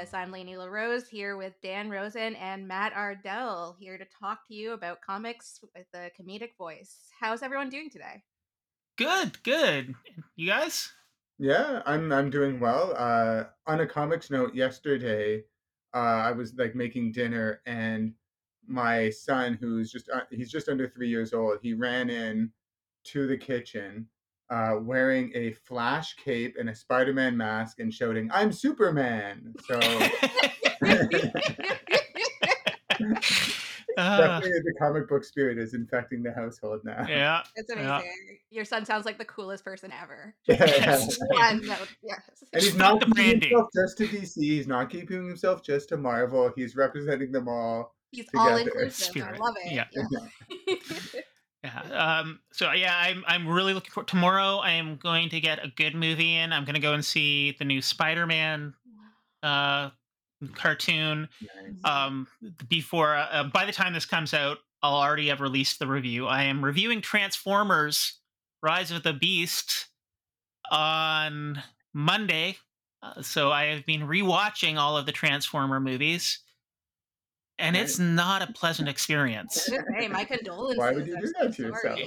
the I'm Layney LaRose here with Dan Rosen and Matt Ardell here to talk to you about comics with a comedic voice. How's everyone doing today? Good, good. You guys? Yeah, I'm I'm doing well. Uh, on a comics note, yesterday, uh, I was like making dinner, and my son, who's just uh, he's just under three years old, he ran in to the kitchen, uh, wearing a Flash cape and a Spider-Man mask, and shouting, "I'm Superman!" So Uh, definitely the comic book spirit is infecting the household now. yeah. It's amazing. Yeah. Your son sounds like the coolest person ever. Yes. One note, yes. And he's Fuck not the keeping branding. himself just to DC. He's not keeping himself just to Marvel. He's representing them all. He's all together. inclusive. I love it. Yeah. Yeah. Yeah. Um, so yeah, I'm I'm really looking for tomorrow. I am going to get a good movie in. I'm going to go and see the new Spider-Man uh, cartoon. Nice. Um, before uh, by the time this comes out, I'll already have released the review. I am reviewing Transformers: Rise of the Beast on Monday. Uh, so I have been rewatching all of the Transformer movies, and it's not a pleasant experience. hey, my condolences. Why would you do that to yourself?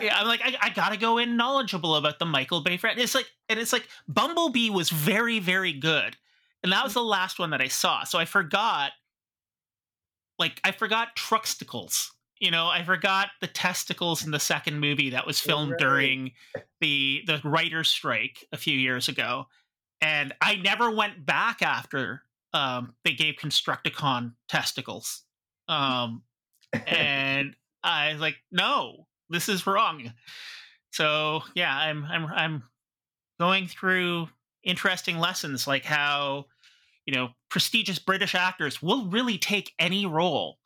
yeah, I'm like, I, I gotta go in knowledgeable about the Michael Bay friend. It's like, and it's like Bumblebee was very, very good, and that was the last one that I saw. So I forgot, like, I forgot Trucksticles. You know, I forgot the testicles in the second movie that was filmed Right. during the the writer's strike a few years ago, and I never went back after um, they gave Constructicon testicles. Um, and I was like, no, this is wrong. So yeah, I'm I'm I'm going through interesting lessons like how you know prestigious British actors will really take any role,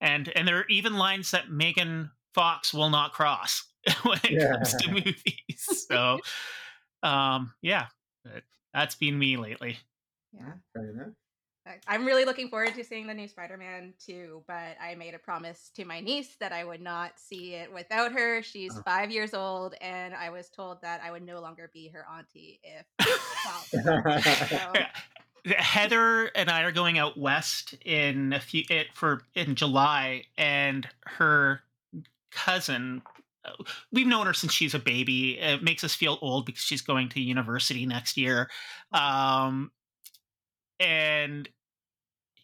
and and there are even lines that Megan Fox will not cross when it Yeah. comes to movies. So um, yeah, that- that's been me lately. Yeah. Fair enough. I- I'm really looking forward to seeing the new Spider-Man too, but I made a promise to my niece that I would not see it without her. She's Oh. five years old, and I was told that I would no longer be her auntie if so, Heather and I are going out west in a few it for in July, and her cousin. uh, We've known her since she's a baby. It makes us feel old because she's going to university next year, um, and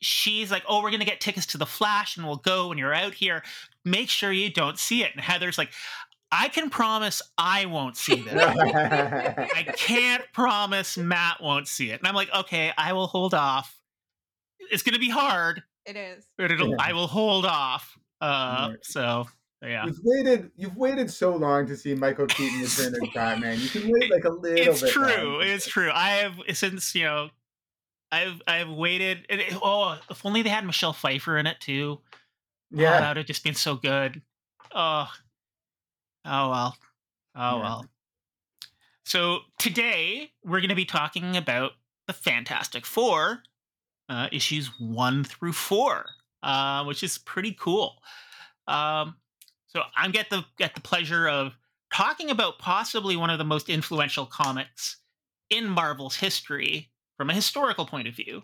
she's like, "Oh, we're gonna get tickets to the Flash, and we'll go when you're out here. Make sure you don't see it." And Heather's like, "I can promise I won't see this." I can't promise Matt won't see it. And I'm like, okay, I will hold off. It's gonna be hard, it is. but it'll Yeah. I will hold off. Uh Right. so yeah. You've waited. You've waited so long to see Michael Keaton return as Batman. You can wait like a little It's bit. true. longer. It's true. I have since, you know, I've I've waited it- oh if only they had Michelle Pfeiffer in it too. Oh, yeah. that would have just been so good. Oh. Oh well. Oh Yeah. well. So today we're going to be talking about the Fantastic Four, uh, issues one through four, uh, which is pretty cool. Um, so I'm get the get the pleasure of talking about possibly one of the most influential comics in Marvel's history from a historical point of view.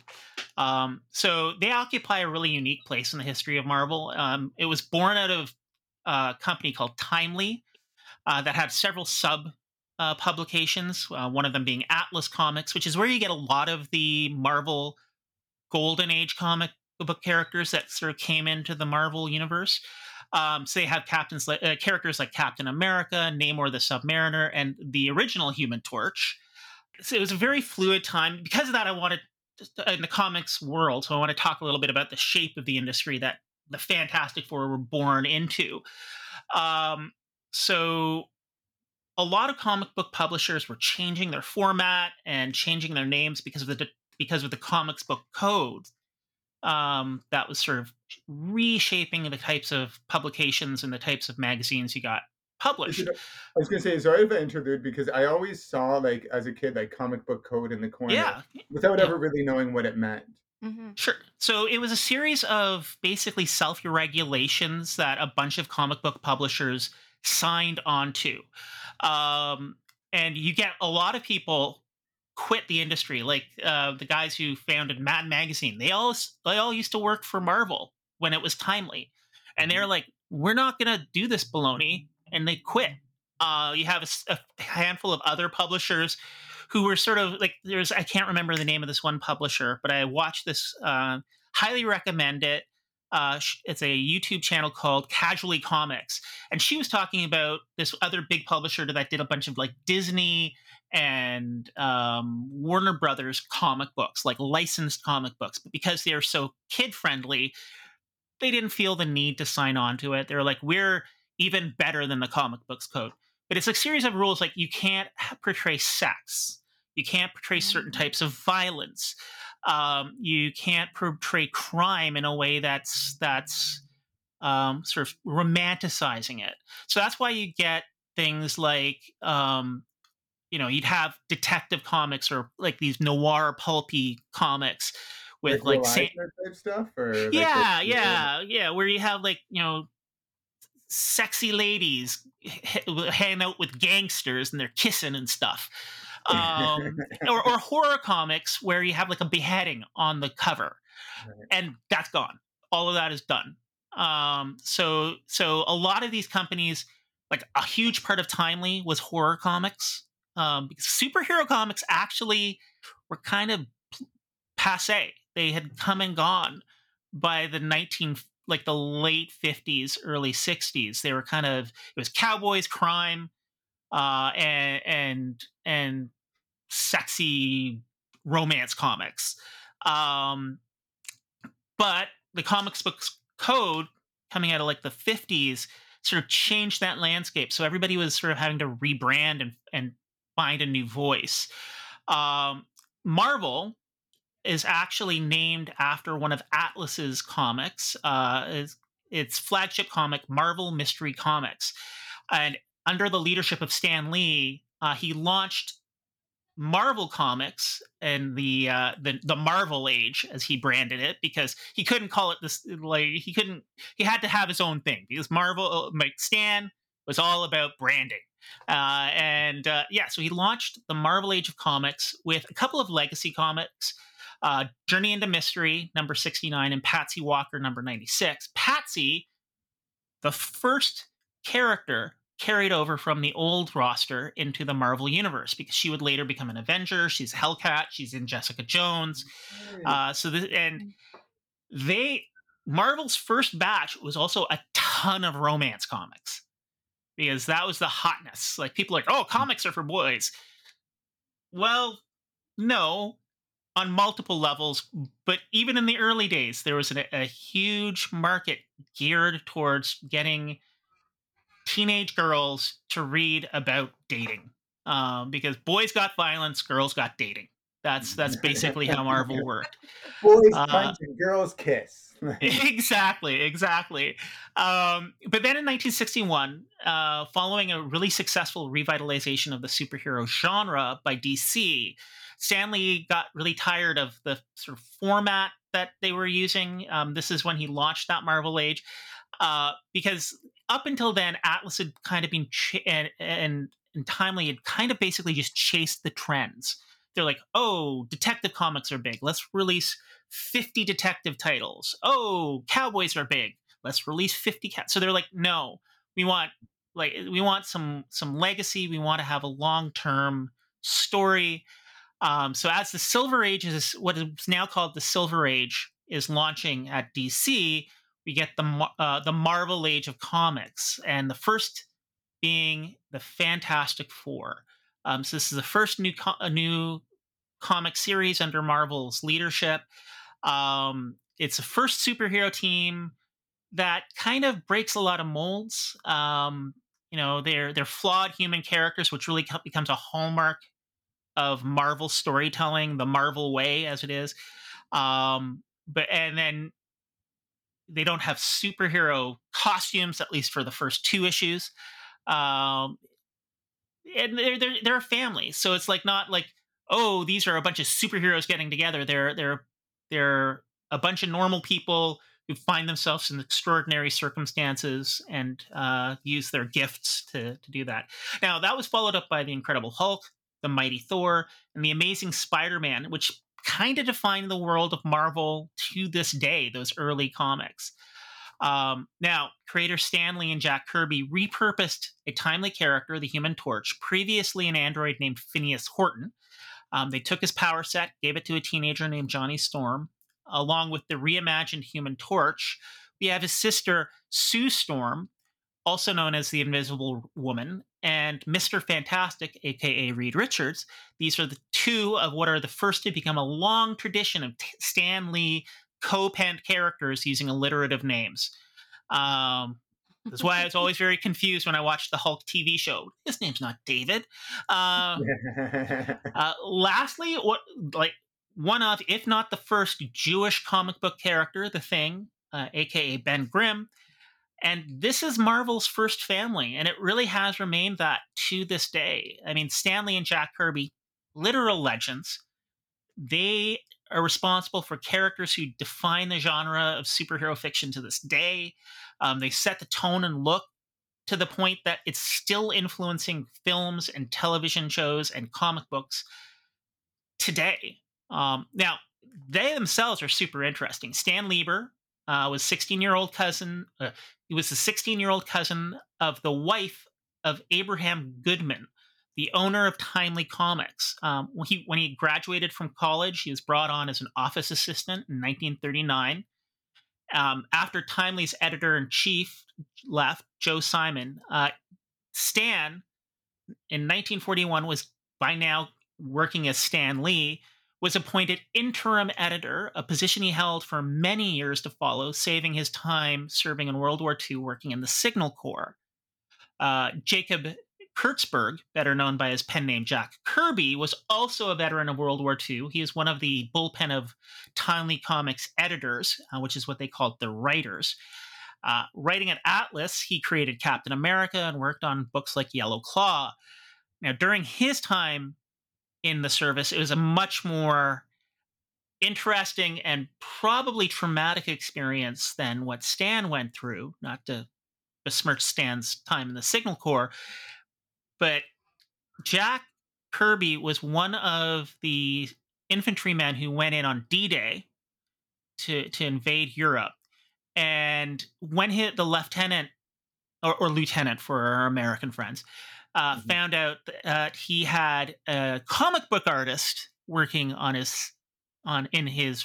Um, so they occupy a really unique place in the history of Marvel. Um, it was born out of a company called Timely uh, that had several sub uh, publications. Uh, one of them being Atlas Comics, which is where you get a lot of the Marvel Golden Age comic book characters that sort of came into the Marvel universe. Um, so they have captains like uh, characters like Captain America, Namor the Submariner, and the original Human Torch. So it was a very fluid time. Because of that, I wanted in the comics world. So I want to talk a little bit about the shape of the industry that the Fantastic Four were born into. Um, so a lot of comic book publishers were changing their format and changing their names because of the because of the comics book code um, that was sort of reshaping the types of publications and the types of magazines you got published. I was gonna say sorry if I interlude because I always saw like as a kid like comic book code in the corner Yeah, without Yeah. ever really knowing what it meant. hmm Sure. So it was a series of basically self regulations that a bunch of comic book publishers signed onto. Um, and you get a lot of people quit the industry, like uh, the guys who founded Mad Magazine. They all they all used to work for Marvel when it was timely, and they're like, "We're not going to do this baloney," and they quit. Uh, you have a, a, handful of other publishers who were sort of like there's I can't remember the name of this one publisher, but I watched this. Uh, highly recommend it. Uh, it's a YouTube channel called Casually Comics, and she was talking about this other big publisher that did a bunch of like Disney and um, Warner Brothers comic books, like licensed comic books. But because they're so kid friendly, they didn't feel the need to sign on to it. They're like, we're even better than the comic books code. But it's a series of rules like you can't portray sex, you can't portray certain mm. types of violence, um, you can't portray crime in a way that's that's um, sort of romanticizing it. So that's why you get things like um, you know you'd have detective comics or like these noir pulpy comics with like, like say, stuff or yeah like yeah yeah where you have like you know sexy ladies hanging out with gangsters and they're kissing and stuff. Um, or, or, horror comics where you have like a beheading on the cover and that's gone. All of that is done. Um, so so a lot of these companies like a huge part of timely was horror comics um, because superhero comics actually were kind of passe. They had come and gone by the 19 like the late 50s, early 60s. They were kind of it was cowboys, crime, uh, and and and sexy romance comics. Um, but the comics books code coming out of like the 50s sort of changed that landscape. So everybody was sort of having to rebrand and and find a new voice. Um, Marvel is actually named after one of Atlas's comics. Uh, it's, its flagship comic, Marvel Mystery Comics, and under the leadership of Stan Lee, uh, he launched Marvel Comics and the, uh, the the Marvel Age, as he branded it, because he couldn't call it this. Like he couldn't, he had to have his own thing because Marvel, like Stan, was all about branding. Uh, and uh, yeah, so he launched the Marvel Age of Comics with a couple of legacy comics uh, Journey into Mystery, number 69, and Patsy Walker, number 96. Patsy, the first character carried over from the old roster into the Marvel Universe because she would later become an Avenger. She's Hellcat. She's in Jessica Jones. Uh, so, this, and they, Marvel's first batch was also a ton of romance comics because that was the hotness. Like people like, oh, comics are for boys. Well, no, on multiple levels. But even in the early days, there was a, a huge market geared towards getting teenage girls to read about dating. Um, because boys got violence, girls got dating. That's that's basically how Marvel worked. Boys uh, punch and girls kiss. exactly, exactly. Um, but then in 1961, uh, following a really successful revitalization of the superhero genre by DC, Stan Lee got really tired of the sort of format that they were using. Um, this is when he launched that Marvel Age, uh, because up until then, Atlas had kind of been ch- and, and and Timely had kind of basically just chased the trends. They're like, oh, detective comics are big. Let's release 50 detective titles. Oh, cowboys are big. Let's release 50 cats. So they're like, no, we want like we want some some legacy. We want to have a long term story. Um, so as the Silver Age is what is now called the Silver Age is launching at DC, we get the uh, the Marvel Age of comics, and the first being the Fantastic Four. Um, so this is the first new co- new comic series under Marvel's leadership. Um, it's the first superhero team that kind of breaks a lot of molds. Um, you know, they're they're flawed human characters, which really becomes a hallmark of Marvel storytelling, the Marvel way, as it is. Um, but and then they don't have superhero costumes, at least for the first two issues. Um, and they're, they're they're a family, so it's like not like oh these are a bunch of superheroes getting together. They're they're they're a bunch of normal people who find themselves in extraordinary circumstances and uh, use their gifts to, to do that. Now, that was followed up by The Incredible Hulk, The Mighty Thor, and The Amazing Spider Man, which kind of defined the world of Marvel to this day, those early comics. Um, now, creator Stan Lee and Jack Kirby repurposed a timely character, the Human Torch, previously an android named Phineas Horton. Um, they took his power set, gave it to a teenager named Johnny Storm, along with the reimagined Human Torch. We have his sister, Sue Storm, also known as the Invisible Woman, and Mr. Fantastic, aka Reed Richards. These are the two of what are the first to become a long tradition of t- Stan Lee co-penned characters using alliterative names. Um, that's why I was always very confused when I watched the Hulk TV show. His name's not David. Uh, uh, lastly, what like one of, if not the first Jewish comic book character, the Thing, uh, aka Ben Grimm, and this is Marvel's first family, and it really has remained that to this day. I mean, Stan Lee and Jack Kirby, literal legends. They are responsible for characters who define the genre of superhero fiction to this day. Um, they set the tone and look to the point that it's still influencing films and television shows and comic books today. Um, now, they themselves are super interesting. Stan Lieber uh, was 16 year old cousin. Uh, he was the 16 year old cousin of the wife of Abraham Goodman, the owner of Timely Comics. Um, when, he, when he graduated from college, he was brought on as an office assistant in 1939. Um, after Timely's editor in chief left, Joe Simon, uh, Stan in 1941 was by now working as Stan Lee, was appointed interim editor, a position he held for many years to follow, saving his time serving in World War II working in the Signal Corps. Uh, Jacob Kurtzberg, better known by his pen name Jack Kirby, was also a veteran of World War II. He is one of the bullpen of Timely Comics editors, uh, which is what they called the writers. Uh, writing at Atlas, he created Captain America and worked on books like Yellow Claw. Now, during his time in the service, it was a much more interesting and probably traumatic experience than what Stan went through, not to besmirch Stan's time in the Signal Corps. But Jack Kirby was one of the infantrymen who went in on D-Day to to invade Europe, and when he the lieutenant or, or, lieutenant for our American friends uh, mm-hmm. found out that he had a comic book artist working on his on in his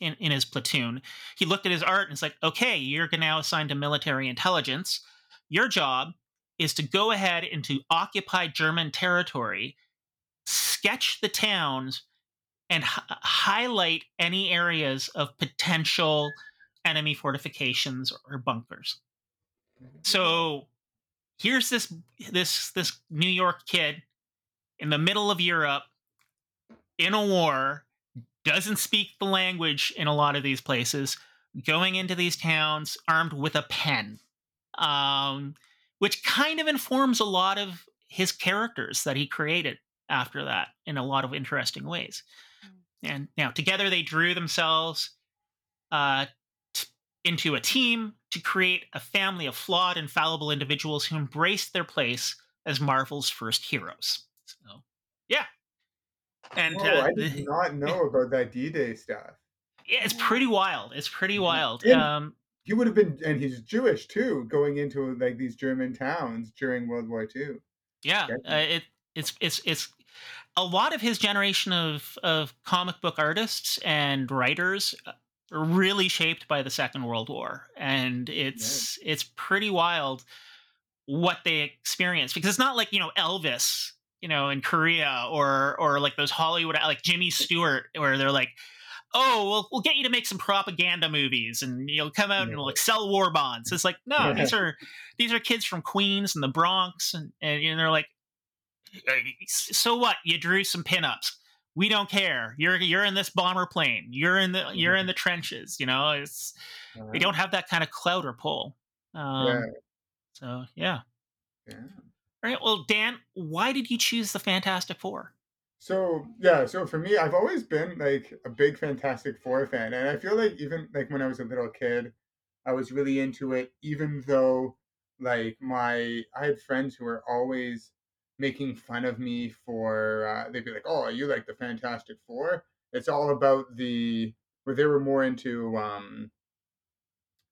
in, in his platoon. He looked at his art and it's like, okay, you're now assigned to military intelligence. Your job is to go ahead into occupied German territory, sketch the towns, and h- highlight any areas of potential enemy fortifications or bunkers. So here's this this this New York kid in the middle of Europe in a war, doesn't speak the language in a lot of these places, going into these towns armed with a pen. Um, which kind of informs a lot of his characters that he created after that in a lot of interesting ways. Mm. And now together they drew themselves uh, into a team to create a family of flawed and fallible individuals who embraced their place as Marvel's first heroes. So, yeah. And uh, I did not know about that D-Day stuff. Yeah, it's pretty wild. It's pretty wild. um, he would have been, and he's Jewish too, going into like these German towns during World War II. Yeah, uh, it it's it's it's a lot of his generation of of comic book artists and writers uh, really shaped by the Second World War, and it's yeah. it's pretty wild what they experienced because it's not like you know Elvis, you know, in Korea or or like those Hollywood like Jimmy Stewart, where they're like oh, we'll, we'll get you to make some propaganda movies and you'll come out and like sell war bonds. It's like, no, these are these are kids from Queens and the Bronx, and, and know, they're like, so what? You drew some pinups. We don't care. You're you're in this bomber plane. You're in the you're in the trenches. You know, it's we don't have that kind of clout or pull. Um, yeah. So yeah. Yeah. All right. Well, Dan, why did you choose the Fantastic Four? So yeah, so for me, I've always been like a big Fantastic Four fan, and I feel like even like when I was a little kid, I was really into it. Even though like my I had friends who were always making fun of me for uh, they'd be like, "Oh, you like the Fantastic Four? It's all about the where they were more into um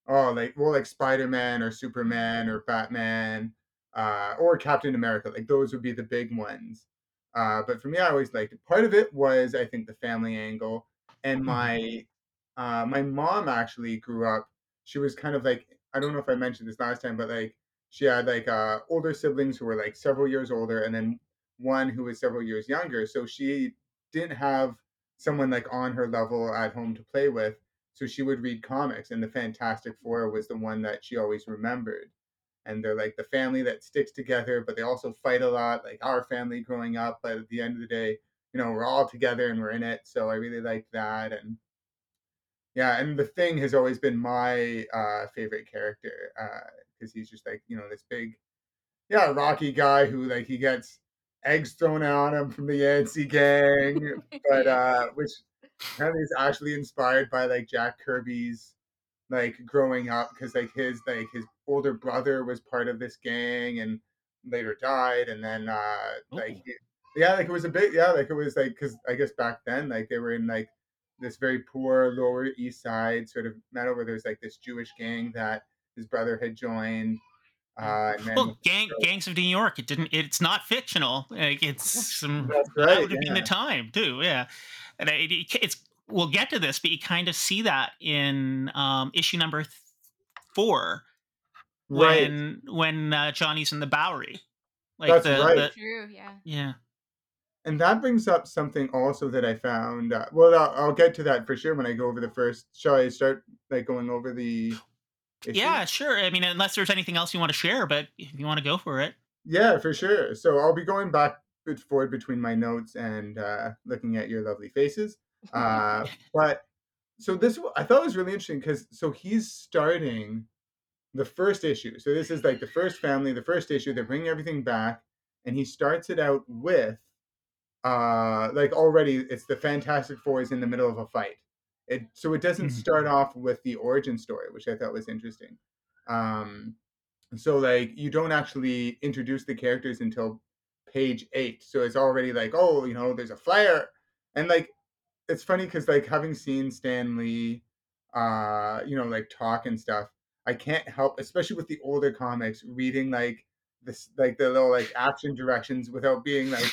oh like well like Spider-Man or Superman or Batman uh or Captain America. Like those would be the big ones. Uh but for me I always liked it. Part of it was I think the family angle and Mhm. my uh my mom actually grew up she was kind of like I don't know if I mentioned this last time but like she had like uh older siblings who were like several years older and then one who was several years younger. So she didn't have someone like on her level at home to play with so she would read comics, and the Fantastic Four was the one that she always remembered. And they're like the family that sticks together, but they also fight a lot, like our family growing up. But at the end of the day, you know, we're all together and we're in it. So I really like that. And yeah, and the Thing has always been my uh, favorite character because he's just like, you know, this big, yeah, rocky guy who like he gets eggs thrown on him from the Yancy gang, but uh, which apparently is actually inspired by like Jack Kirby's like growing up because like his like his older brother was part of this gang and later died and then uh like Oh. yeah like it was a bit yeah like it was like because I guess back then like they were in like this very poor lower east side sort of metal where there's like this Jewish gang that his brother had joined uh and then Well, gang, gangs of New York. It didn't. It's not fictional. Like it's some that's that would have been the time too. Yeah, and it, it- it's we'll get to this, but you kind of see that in um, issue number th- four right when when uh, Johnny's in the Bowery. Like That's the, right. the True, yeah. yeah. And that brings up something also that I found. Uh, well, I'll, I'll get to that for sure when I go over the first. Shall I start like going over the? Yeah, sure. I mean, unless there's anything else you want to share, but if you want to go for it. Yeah, for sure. So I'll be going back and forward between my notes and uh, looking at your lovely faces. Uh, but so this I thought was really interesting because so he's starting the first issue. So this is like the first family, the first issue. They're bringing everything back, and he starts it out with uh like already it's the fantastic four is in the middle of a fight it so it doesn't Mhm. start off with the origin story which i thought was interesting. Um so like you don't actually introduce the characters until page eight. So it's already like oh you know there's a flare and like it's funny because like having seen stan lee uh you know like talk and stuff i can't help especially with the older comics reading like this like the little like action directions without being like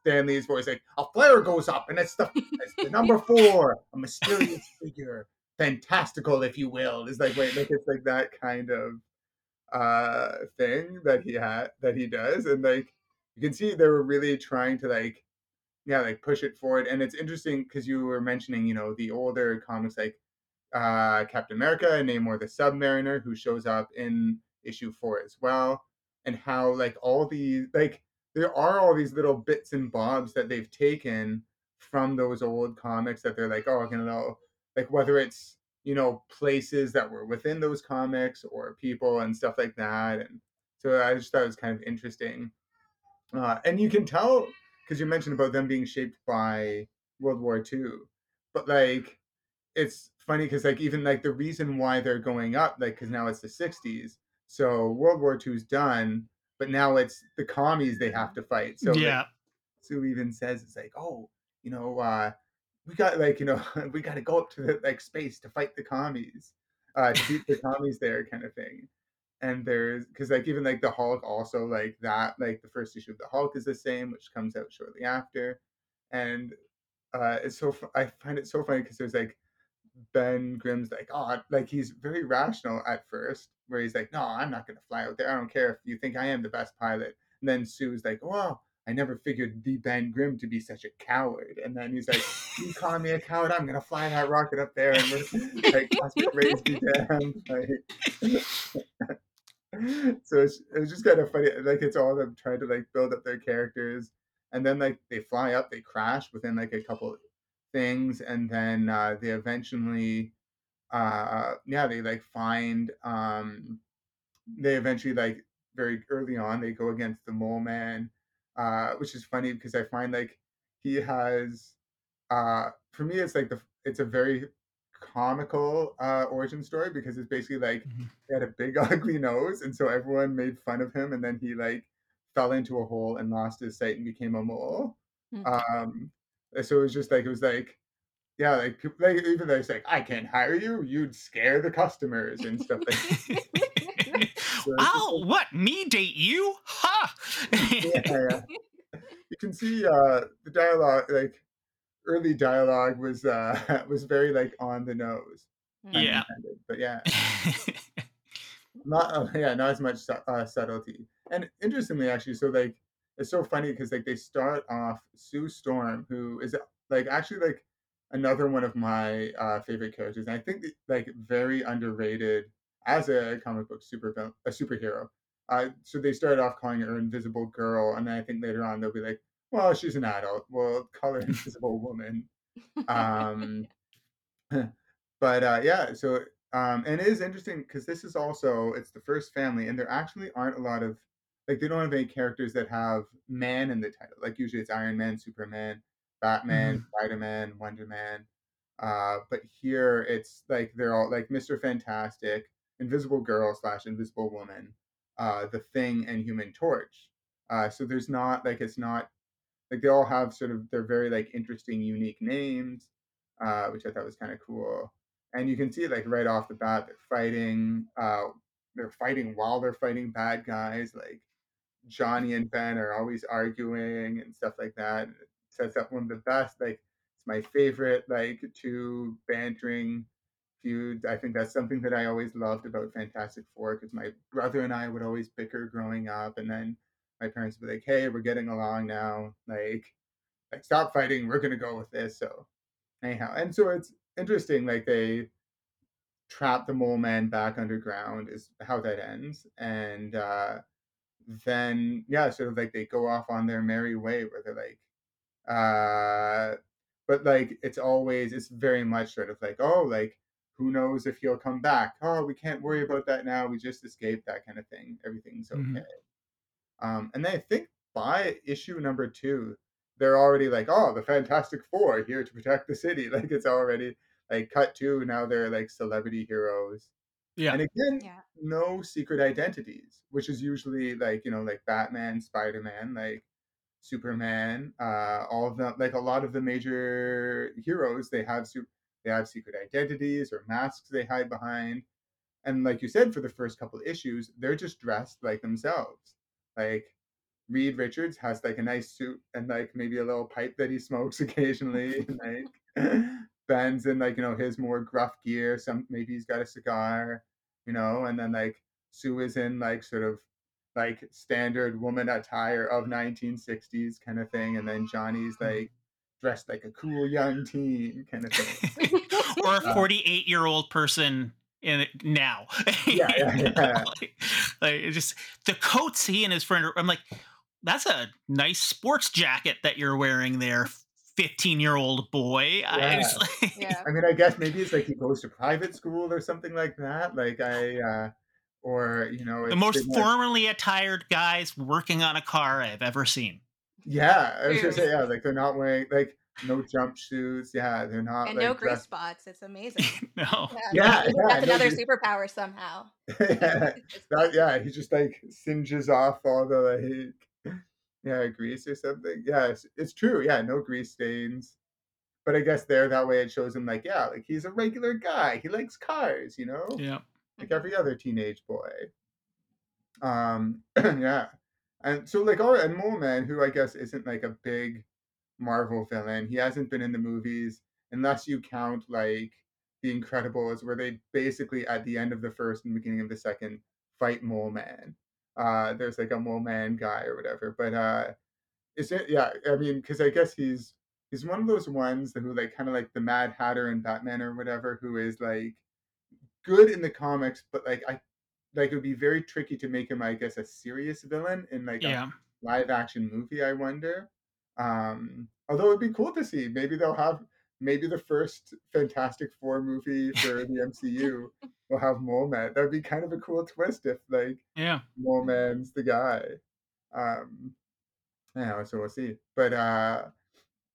Stan Lee's voice, like a flare goes up, and it's the, it's the number four, a mysterious figure, fantastical, if you will. It's like wait, like it's like that kind of uh thing that he had that he does, and like you can see they were really trying to like yeah like push it forward, and it's interesting because you were mentioning you know the older comics like uh Captain America and Namor the Submariner who shows up in issue four as well, and how like all these like there are all these little bits and bobs that they've taken from those old comics that they're like, oh, you know, like whether it's you know places that were within those comics or people and stuff like that, and so I just thought it was kind of interesting, uh, and you can tell because you mentioned about them being shaped by World War II, but like it's funny because like even like the reason why they're going up like because now it's the 60s so world war II's done but now it's the commies they have to fight. So yeah. sue even says it's like oh you know uh we got like you know we got to go up to the, like space to fight the commies uh to beat the commies there kind of thing. And there's because like even like the hulk also like that like the first issue of the hulk is the same which comes out shortly after. And uh it's so i find it so funny because there's like Ben Grimm's like, oh, like he's very rational at first, where he's like, no, I'm not gonna fly out there. I don't care if you think I am the best pilot. And then Sue's like, well, I never figured the Ben Grimm to be such a coward. And then he's like, you calling me a coward? I'm gonna fly that rocket up there and like, raised me down. Like, so it's, it was just kind of funny. Like it's all them trying to like build up their characters, and then like they fly up, they crash within like a couple things, and then uh, they eventually, uh, yeah, they like find, um, they eventually like very early on they go against the mole man, uh, which is funny because I find like he has, uh, for me it's like the it's a very comical uh origin story because it's basically like Mhm. he had a big ugly nose and so everyone made fun of him and then he like fell into a hole and lost his sight and became a mole. Hmm. Um, so it was just like it was like yeah, like people like even though it's like I can't hire you, you'd scare the customers and stuff like. So oh, like what? Me date you? Ha! yeah, yeah. You can see uh the dialogue like early dialogue was uh was very like on the nose, yeah. intended. But yeah. not uh, yeah not as much uh, subtlety and interestingly actually so like it's so funny because like they start off sue storm who is like actually like another one of my uh favorite characters and i think like very underrated as a comic book super a superhero. Uh so they started off calling her invisible girl and then i think later on they'll be like well she's an adult. We'll call her invisible woman. Um but uh, yeah, so um, and it is interesting because this is also it's the first family, and there actually aren't a lot of like they don't have any characters that have man in the title. Like usually it's Iron Man, Superman, Batman, Mhm. Spider Man, Wonder Man. Uh, but here it's like they're all like Mister Fantastic, Invisible Girl slash Invisible Woman, uh, the Thing, and Human Torch. Uh, so there's not like it's not like they all have sort of they're very like interesting, unique names, uh, which I thought was kind of cool. And you can see like right off the bat they're fighting. Uh, they're fighting while they're fighting bad guys. Like Johnny and Ben are always arguing and stuff like that. It sets up one of the best. Like it's my favorite like two bantering feuds. I think that's something that I always loved about Fantastic Four because my brother and I would always bicker growing up, and then my parents would be like, "Hey, we're getting along now. Like, like stop fighting. We're gonna go with this." So anyhow, and so it's interesting. Like they trap the mole man back underground is how that ends, and uh, then yeah, sort of like they go off on their merry way where they're like, uh, but like it's always it's very much sort of like oh like who knows if he'll come back oh we can't worry about that now we just escaped that kind of thing everything's Mhm. okay um, and then I think by issue number two, they're already like, oh, the Fantastic Four here to protect the city. Like it's already like cut to now they're like celebrity heroes. Yeah. And again, Yeah. no secret identities, which is usually like, you know, like Batman, Spider Man, like Superman, uh, all of them, like a lot of the major heroes, they have su- they have secret identities or masks they hide behind. And like you said, for the first couple of issues, they're just dressed like themselves. Like Reed Richards has like a nice suit and like maybe a little pipe that he smokes occasionally. and, like Ben's in like you know his more gruff gear. Some maybe he's got a cigar, you know, and then like Sue is in like sort of like standard woman attire of 1960s kind of thing, and then Johnny's like dressed like a cool young teen kind of thing. or a Uh, 48 year old person in it now. Yeah, yeah, yeah. like, like, just the coats he and his friend. are- I'm like, that's a nice sports jacket that you're wearing there, 15 year old boy. I Yeah. just, like, yeah. I mean, I guess maybe it's like he goes to private school or something like that. Like I, uh, or you know, the most they might- formally attired guys working on a car I've ever seen. Yeah, I was gonna say yeah, like they're not wearing like no jumpsuits. Yeah, they're not And like no grease spots. It's amazing. No. Yeah. Yeah, yeah, that's no another grease- superpower somehow. yeah, Just- that, yeah, he just like singes off all the like yeah grease or something. Yeah, it's, it's true. Yeah, no grease stains. But I guess there that way it shows him like yeah, like he's a regular guy. He likes cars, you know. Yeah. like every other teenage boy. Um, yeah, and so like all and Mole Man, who I guess isn't like a big Marvel villain, he hasn't been in the movies unless you count like The Incredibles, where they basically at the end of the first and beginning of the second fight Mole Man. Uh, there's like a Mole Man guy or whatever, but uh, is it? Yeah, I mean, because I guess he's he's one of those ones who like kind of like the Mad Hatter and Batman or whatever, who is like good in the comics, but like I like it would be very tricky to make him, I guess, a serious villain in like a live action movie. I wonder. Um, although it'd be cool to see. Maybe they'll have maybe the first Fantastic Four movie for the MCU will have Mole Man. That'd be kind of a cool twist if like Yeah. Mole Man's the guy. Um, yeah, so we'll see. But uh,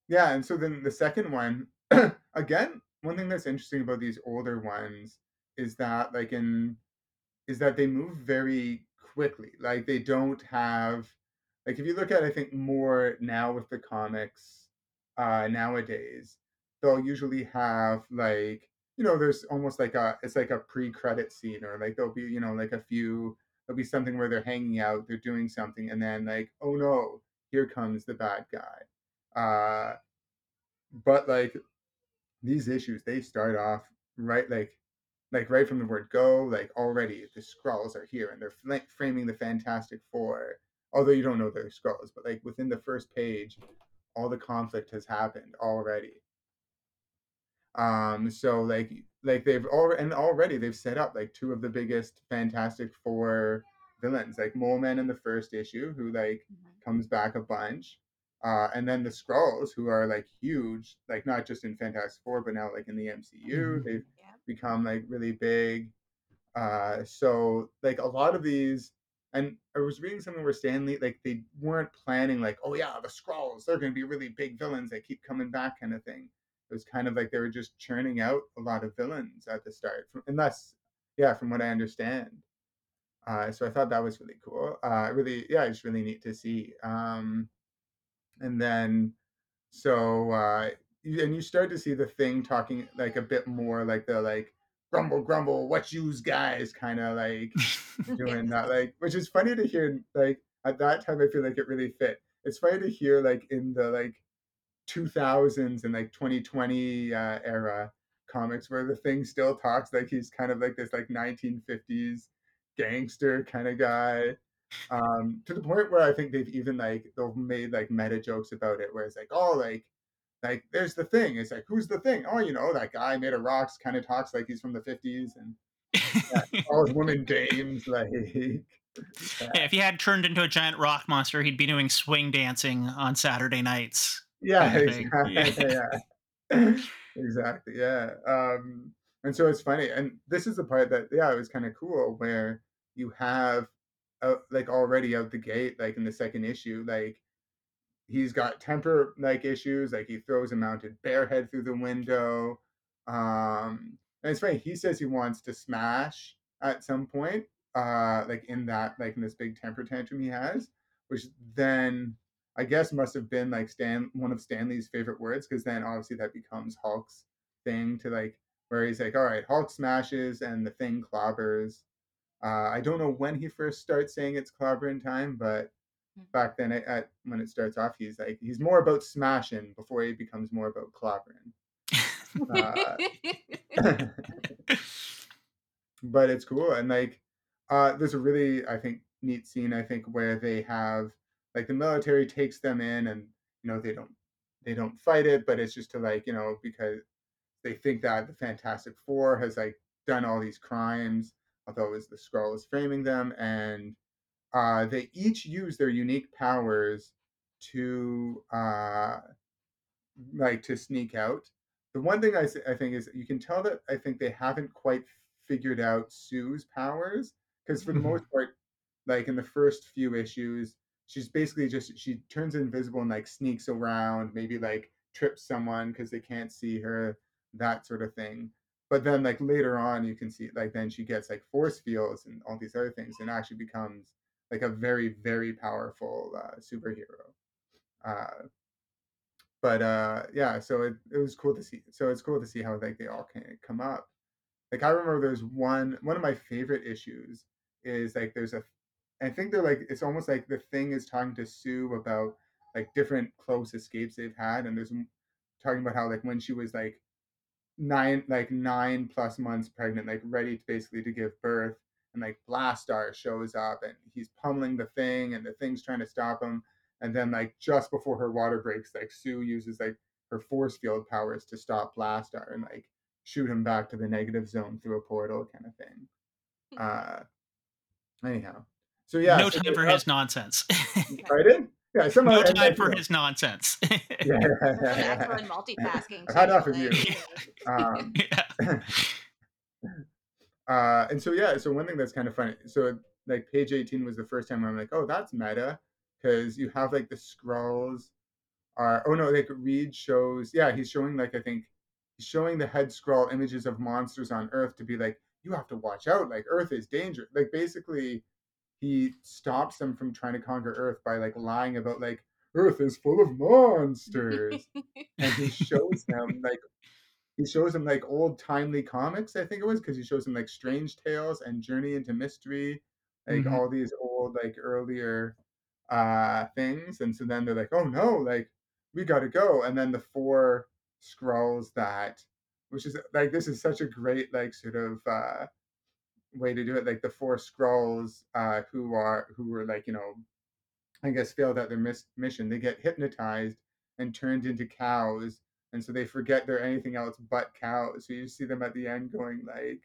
yeah, and so then the second one, again, one thing that's interesting about these older ones is that like in is that they move very quickly. Like they don't have like if you look at I think more now with the comics uh nowadays, they'll usually have like you know there's almost like a it's like a pre-credit scene or like there'll be you know like a few there'll be something where they're hanging out, they're doing something, and then like oh no, here comes the bad guy. Uh, but like these issues, they start off right like like right from the word go, like already the Skrulls are here and they're framing the Fantastic Four. Although you don't know they're Skrulls, but like within the first page, all the conflict has happened already. Um, so like like they've already and already they've set up like two of the biggest Fantastic Four villains, like Mole Man in the first issue, who like Mhm. comes back a bunch. Uh, and then the Skrulls, who are like huge, like not just in Fantastic Four, but now like in the MCU, Mhm. they've Yeah. become like really big. Uh, so like a lot of these, and I was reading something where Stan Lee like they weren't planning like, oh yeah, the Skrulls, they're going to be really big villains. They keep coming back, kind of thing. Was kind of like they were just churning out a lot of villains at the start, from, unless yeah, from what I understand. Uh, so I thought that was really cool. Uh, really, yeah, it's really neat to see. Um, and then so uh and you start to see the thing talking like a bit more like the like grumble grumble what yous guys kind of like doing that like which is funny to hear like at that time i feel like it really fit it's funny to hear like in the like 2000s and like 2020 uh, era comics where the thing still talks like he's kind of like this like 1950s gangster kind of guy um to the point where i think they've even like they've made like meta jokes about it where it's like oh like like there's the thing it's like who's the thing oh you know that guy made of rocks kind of talks like he's from the 50s and all his women dames like Yeah, if he had turned into a giant rock monster, he'd be doing swing dancing on Saturday nights. Yeah kind of thing. exactly yeah. exactly yeah um and so it's funny and this is the part that yeah it was kind of cool where you have uh, like already out the gate like in the second issue like he's got temper like issues like he throws a mounted bear head through the window um and it's funny he says he wants to smash at some point uh like in that like in this big temper tantrum he has which then i guess must have been like stan one of stan lee's favorite words because then obviously that becomes hulk's thing to like where he's like all right hulk smashes and the thing clobbers uh, I don't know when he first starts saying it's clobbering time, but Mhm. back then, at, at when it starts off, he's like he's more about smashing before he becomes more about clobbering. Uh, but it's cool and like uh, there's a really I think neat scene I think where they have like the military takes them in and you know they don't they don't fight it, but it's just to like you know because they think that the Fantastic Four has like done all these crimes, although it was the Skrull is framing them, and uh, they each use their unique powers to uh, like to sneak out. The one thing I, I think is you can tell that I think they haven't quite figured out Sue's powers because for the Mhm. most part, like in the first few issues, she's basically just she turns invisible and like sneaks around, maybe like trips someone because they can't see her, that sort of thing. But then like later on, you can see like then she gets like force fields and all these other things, and actually becomes like a very very powerful uh, superhero. Uh, but uh yeah so it, it was cool to see so it's cool to see how like they all can come up like i remember there's one one of my favorite issues is like there's a i think they're like it's almost like the thing is talking to sue about like different close escapes they've had and there's talking about how like when she was like nine like nine plus months pregnant like ready to basically to give birth and like blastaar shows up and he's pummeling the thing and the thing's trying to stop him and then like just before her water breaks like sue uses like her force field powers to stop blastaar and like shoot him back to the negative zone through a portal kind of thing. Uh anyhow so yeah no so time for his nonsense. pardon yeah somehow no and, time like, for you know, his nonsense. yeah, yeah, yeah, yeah, Excellent multitasking. I've had enough of you. um Yeah. uh and so yeah so one thing that's kind of funny so like page 18 was the first time where i'm like oh that's meta because you have like the skrulls are oh no like reed shows yeah he's showing like i think he's showing the head skrull images of monsters on earth to be like you have to watch out like earth is dangerous like basically he stops them from trying to conquer Earth by like lying about like Earth is full of monsters, and he shows them like he shows them like old timely comics. I think it was because he shows them like Strange Tales and Journey into Mystery, like Mhm. all these old like earlier uh things, and so then they're like, oh no, like we gotta go, and then the four Skrulls that, which is like this is such a great like sort of uh way to do it like the four Skrulls uh who are who were like you know i guess failed at their mis- mission. They get hypnotized and turned into cows and so they forget they're anything else but cows. So you see them at the end going like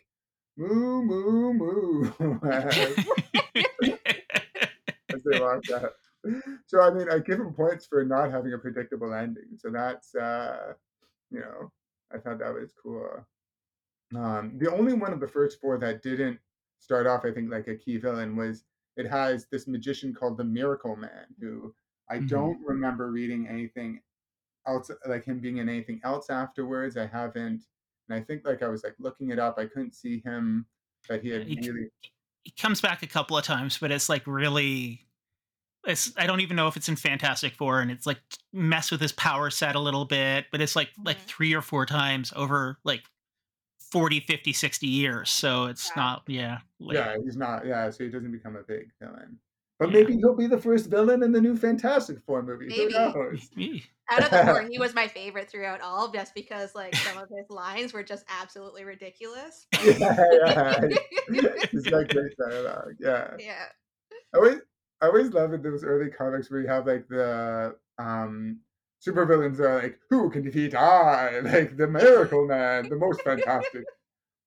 moo moo moo as, they walk out. So i mean i give them points for not having a predictable ending. So that's uh you know i thought that was cool um, the only one of the first four that didn't start off, I think, like a key villain was it has this magician called the Miracle Man, who I Mhm. don't remember reading anything else, like him being in anything else afterwards. I haven't, and I think like I was like looking it up, I couldn't see him that he had He- really. he comes back a couple of times, but it's like really. It's, I don't even know if it's in Fantastic Four, and it's like mess with his power set a little bit, but it's like like Mhm. three or four times over like 40, 50, 60 years. So it's Wow. not, yeah. Like, Yeah, he's not. Yeah, so he doesn't become a big villain. But Yeah. maybe he'll be the first villain in the new Fantastic Four movie. Maybe. Who knows? me- Out of the four, he was my favorite throughout all, just because like some of his lines were just absolutely ridiculous. yeah, yeah. He's got great dialogue. Yeah. yeah. I always I always love in those early comics where you have like the um supervillains are like, who can defeat I? Like the Miracle Man, the most fantastic.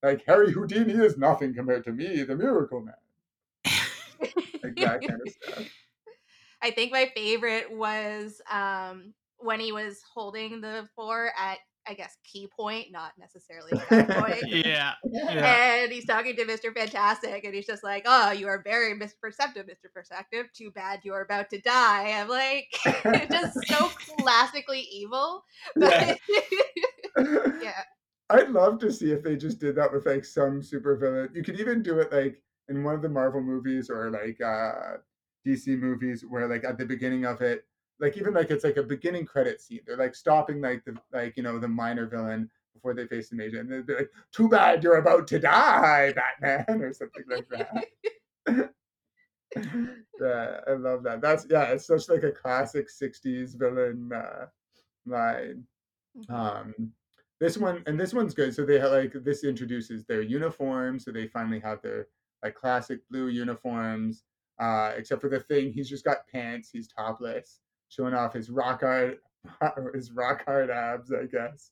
Like Harry Houdini is nothing compared to me, the Miracle Man. Like that kind of stuff. I think my favorite was um, when he was holding the four at, I guess, key point, not necessarily cut point. yeah. Yeah. And he's talking to Mr. Fantastic, and he's just like, "Oh, you are very misperceptive, Mr. Perceptive. Too bad you are about to die." I'm like, it's just so classically evil. But yeah, I'd love to see if they just did that with like some supervillain. You could even do it like in one of the Marvel movies or like uh DC movies where like at the beginning of it, like even like it's like a beginning credit scene. They're like stopping like the like you know the minor villain before they face the major, and they'd be like, "Too bad you're about to die, Batman," or something like that. yeah, I love that. That's yeah, it's such like a classic '60s villain uh, line. Um, this one and this one's good. So they have like this introduces their uniforms. So they finally have their like classic blue uniforms. Uh, except for the thing, he's just got pants. He's topless, showing off his rock hard, his rock hard abs. I guess.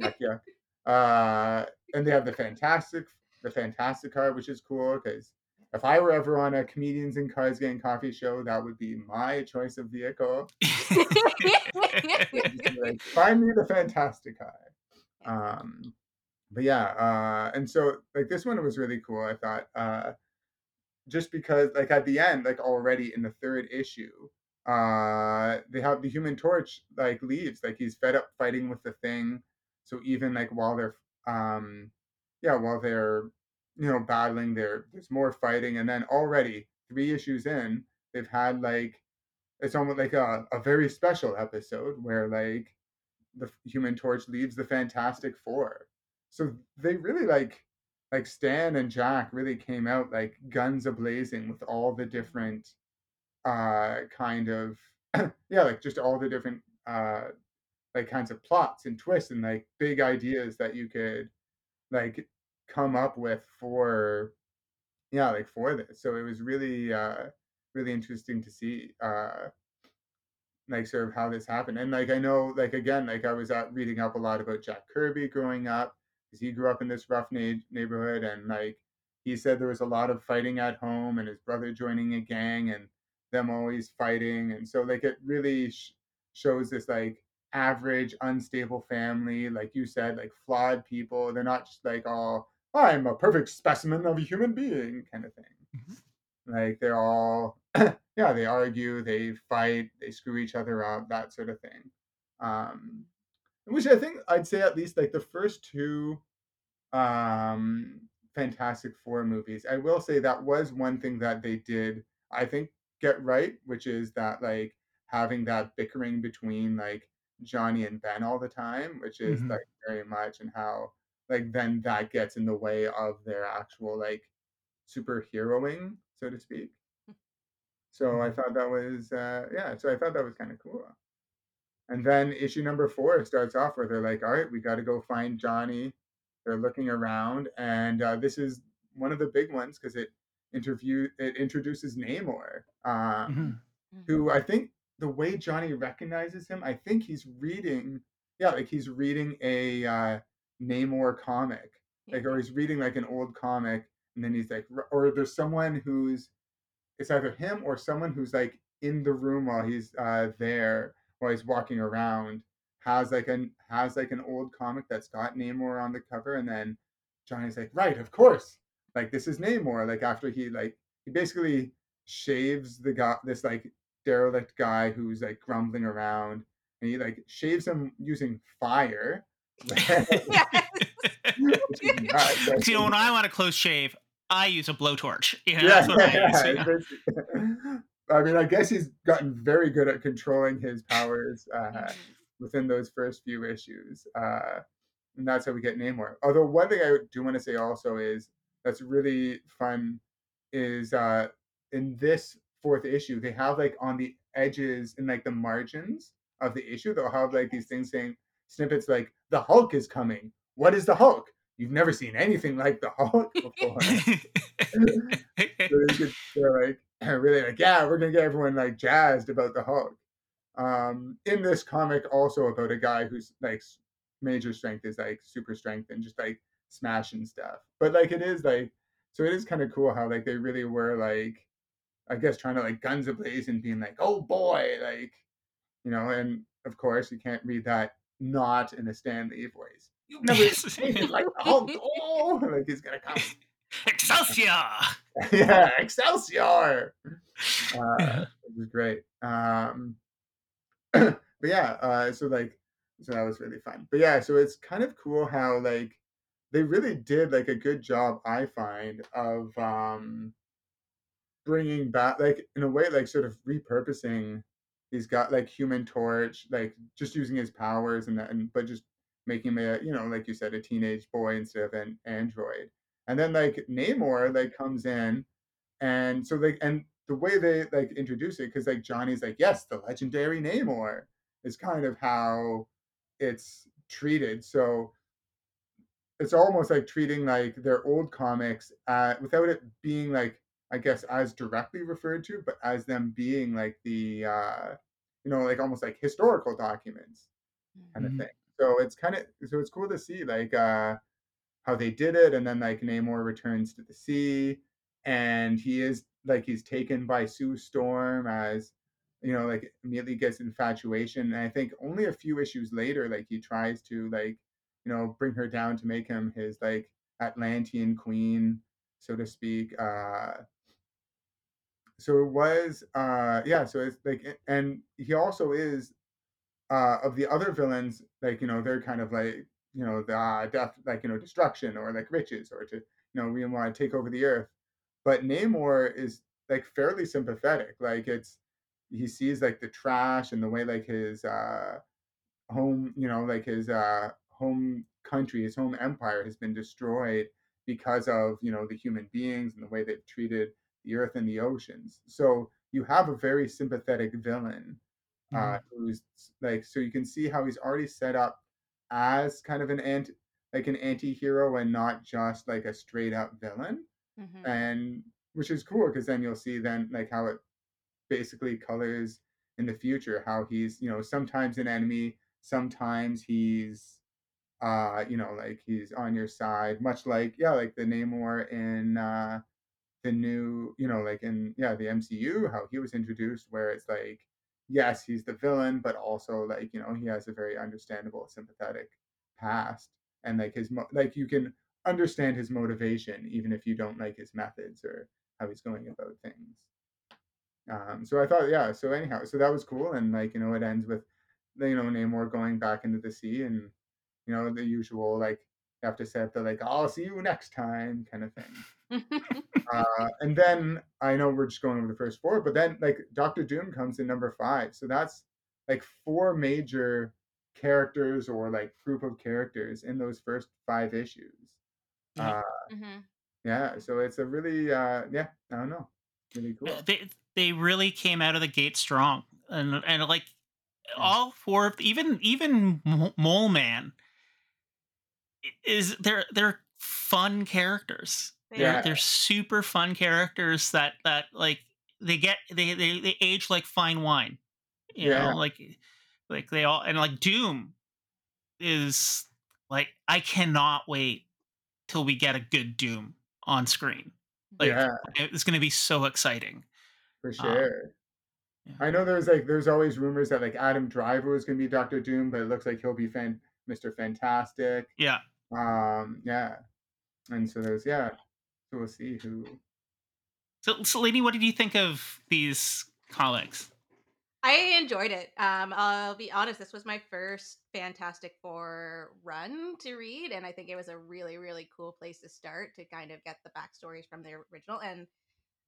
yuck. Uh, and they have the fantastic, the fantastic car, which is cool because if I were ever on a comedians and cars getting coffee show, that would be my choice of vehicle. like, find me the fantastic car. Um, but yeah, uh, and so like this one was really cool. I thought, uh, just because like at the end, like already in the third issue, uh, they have the Human Torch like leaves, like he's fed up fighting with the thing. So even like while they're, um, yeah, while they're you know battling, there there's more fighting, and then already three issues in, they've had like it's almost like a, a very special episode where like the Human Torch leaves the Fantastic Four. So they really like like Stan and Jack really came out like guns ablazing with all the different uh kind of yeah like just all the different uh like kinds of plots and twists and like big ideas that you could like come up with for yeah like for this so it was really uh really interesting to see uh like sort of how this happened. And like I know, like again, like I was out reading up a lot about Jack Kirby growing up because he grew up in this rough na- neighborhood, and like he said there was a lot of fighting at home, and his brother joining a gang, and them always fighting, and so like it really sh- shows this like average unstable family, like you said, like flawed people. They're not just like all I'm a perfect specimen of a human being kind of thing. Mhm. Like they're all yeah, they argue, they fight, they screw each other up, that sort of thing. Um, which I think I'd say at least like the first two um, Fantastic Four movies. I will say that was one thing that they did, I think, get right, which is that like having that bickering between like Johnny and Ben all the time, which is Mhm. like very much and how like then that gets in the way of their actual like superheroing, so to speak. So I Mhm. thought that was uh yeah, so I thought that was kind of cool. And then issue number four starts off where they're like, all right, we got to go find Johnny. They're looking around, and uh, this is one of the big ones because it interview it introduces Namor, um, Mhm. who I think the way Johnny recognizes him, I think he's reading, yeah, like he's reading a uh, Namor comic, like or he's reading like an old comic, and then he's like, or there's someone who's it's either him or someone who's like in the room while he's uh, there while he's walking around has like an has like an old comic that's got Namor on the cover, and then Johnny's like, right, of course, like this is Namor. Like after he like he basically shaves the guy, this like derelict guy who's like grumbling around, and he like shaves him using fire. Yes. which is nuts. Like, So, you know, when I want a close shave, I use a blowtorch. You know, yeah, I use. yeah, you know. I mean, I guess he's gotten very good at controlling his powers uh, Mhm. within those first few issues, uh, and that's how we get Namor. Although one thing I do want to say also is that's really fun is uh, in this fourth issue they have like on the edges and like the margins of the issue they'll have like these things saying snippets like the Hulk is coming. What is the Hulk? You've never seen anything like the Hulk before. So they're like really like, yeah, we're gonna get everyone like jazzed about the Hulk. Um, in this comic, also about a guy who's like major strength is like super strength and just like smashing stuff. But like it is like, so it is kind of cool how like they really were like, I guess trying to like guns ablaze and being like, oh boy, like you know. And of course, you can't read that not in a Stan Lee voice. You've never Yes. seen anything like Hulk. Oh, like he's gonna come. Excelsior! yeah, Excelsior. Uh, it was great. Um, but yeah, uh, so like, so that was really fun. But yeah, so it's kind of cool how like they really did like a good job, I find, of um, bringing back like in a way like sort of repurposing. He's got like Human Torch, like just using his powers and that, and but just making him a you know like you said a teenage boy instead of an android. And then like Namor like comes in and so like and the way they like introduce it, because like Johnny's like, yes, the legendary Namor is kind of how it's treated. So it's almost like treating like their old comics uh, without it being like I guess as directly referred to, but as them being like the uh, you know like almost like historical documents kind of Mhm. thing. So it's kind of so it's cool to see like uh how they did it, and then like Namor returns to the sea, and he is like he's taken by Sue Storm as you know like immediately gets infatuation, and I think only a few issues later like he tries to like you know bring her down to make him his like Atlantean queen, so to speak. Uh, so it was uh yeah, so it's like and he also is uh of the other villains like you know they're kind of like you know the uh, death like you know destruction or like riches or to you know we want to take over the earth but namor is like fairly sympathetic like it's he sees like the trash and the way like his uh home you know like his uh home country his home empire has been destroyed because of you know the human beings and the way they've treated the earth and the oceans so you have a very sympathetic villain uh, Mhm. who's like so you can see how he's already set up as kind of an anti like an anti-hero and not just like a straight up villain Mhm. and which is cool because then you'll see then like how it basically colors in the future how he's you know sometimes an enemy sometimes he's uh you know like he's on your side much like yeah like the namor in uh the new, you know, like in yeah, the MCU, how he was introduced, where it's like, yes, he's the villain, but also like, you know, he has a very understandable, sympathetic past, and like his mo- like you can understand his motivation even if you don't like his methods or how he's going about things. Um, so I thought, yeah. So anyhow, so that was cool, and like you know, it ends with you know Namor going back into the sea, and you know the usual like you have to set the like I'll see you next time kind of thing. uh, and then I know we're just going over the first four, but then like Doctor Doom comes in number five, so that's like four major characters or like group of characters in those first five issues. Yeah. Uh, Mhm. yeah, so it's a really uh, yeah, I don't know, really cool. Uh, They they really came out of the gate strong, and and like all four, of even even Mole Man is they're they're fun characters. They They're they're super fun characters that that like they get they they, they age like fine wine. You Yeah. know, like like they all and like Doom is like I cannot wait till we get a good Doom on screen. Like yeah, it's going to be so exciting. for um, sure. yeah. I know there's like there's always rumors that like Adam Driver is gonna be Doctor Doom, but it looks like he'll be fan- Mr. Fantastic. Yeah. Um, yeah, and so there's yeah, so we'll see who. So, so Layney, what did you think of these comics? I enjoyed it. Um, I'll be honest, this was my first Fantastic Four run to read, and I think it was a really, really cool place to start to kind of get the backstories from the original. And